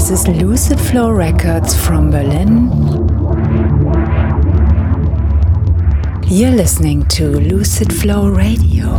This is Lucid Flow Records from Berlin. You're listening to Lucid Flow Radio.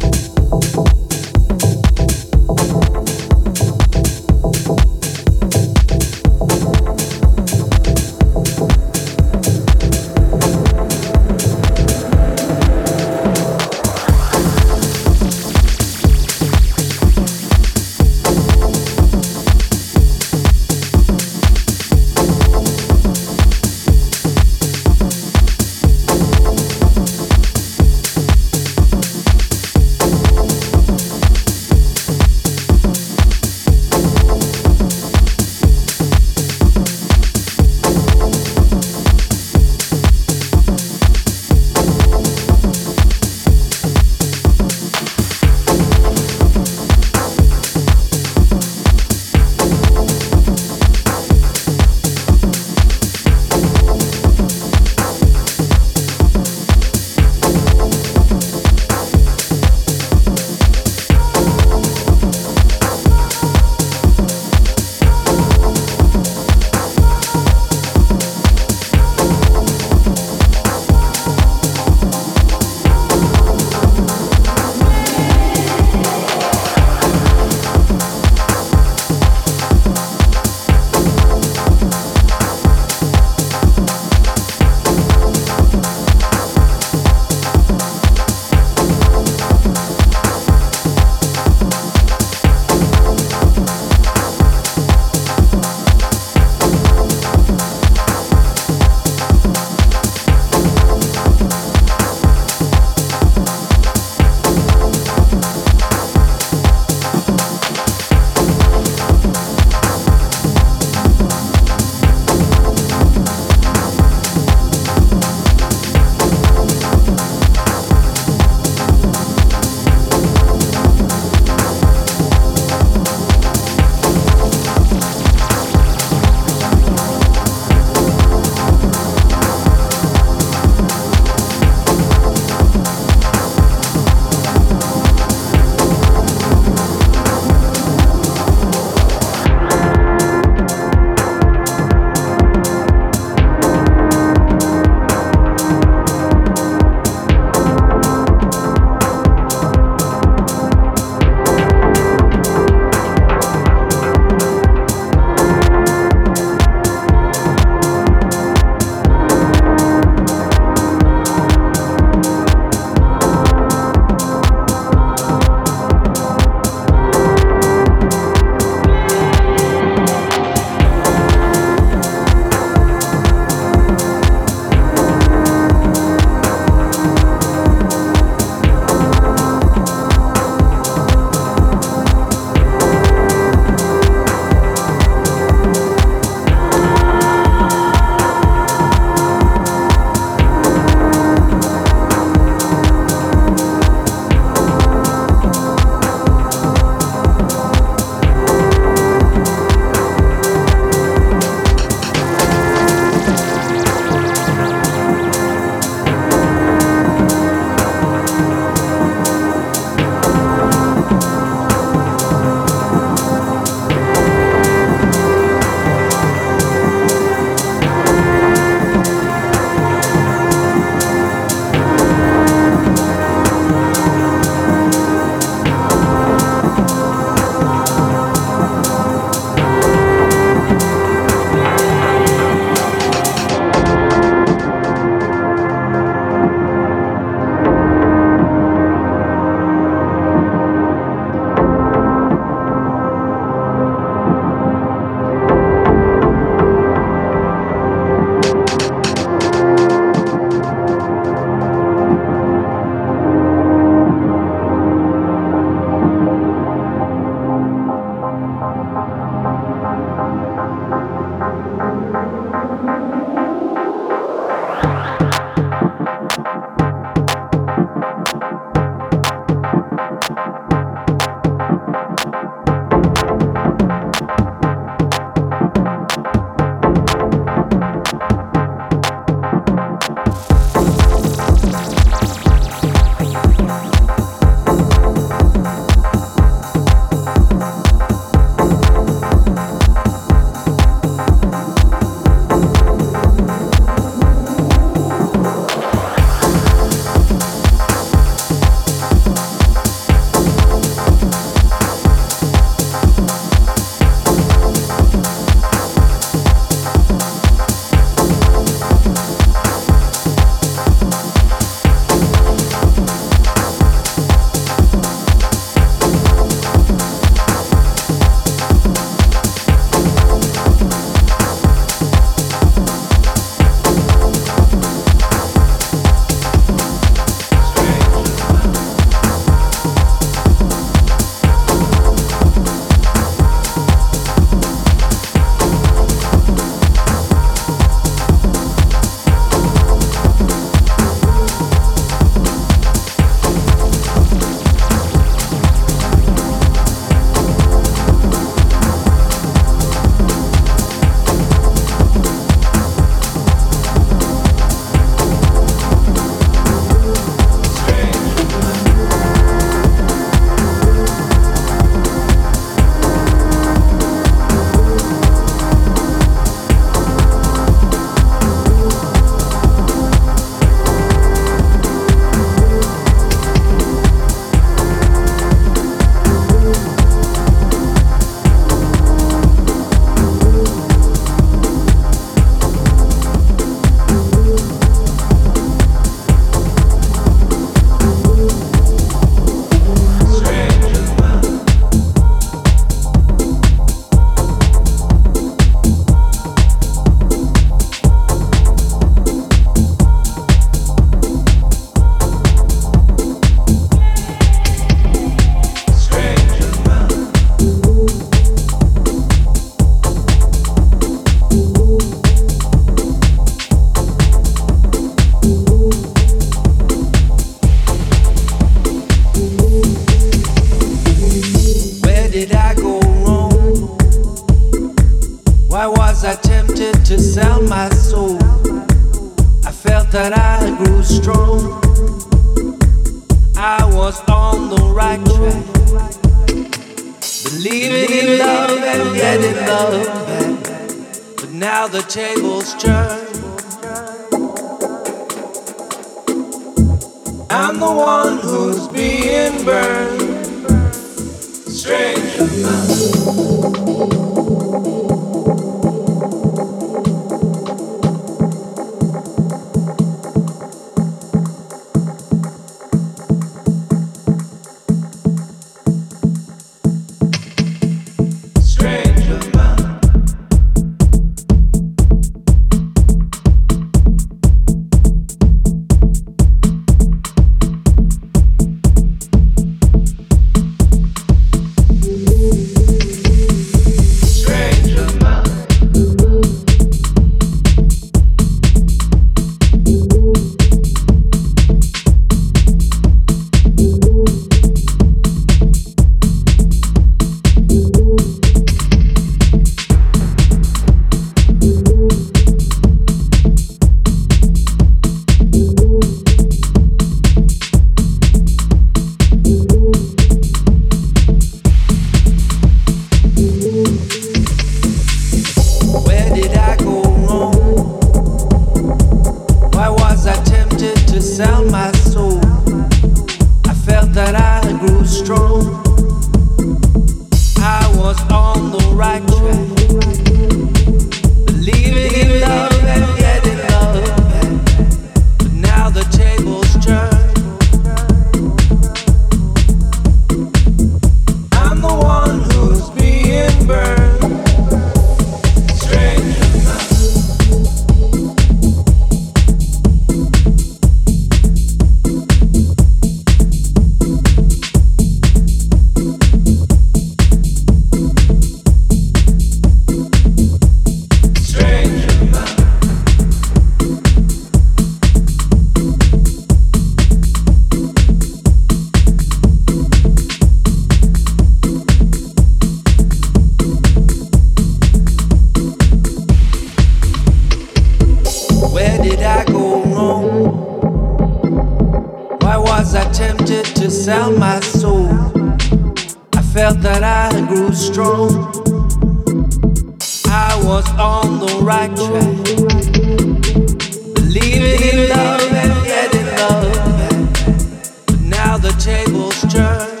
the tables turn.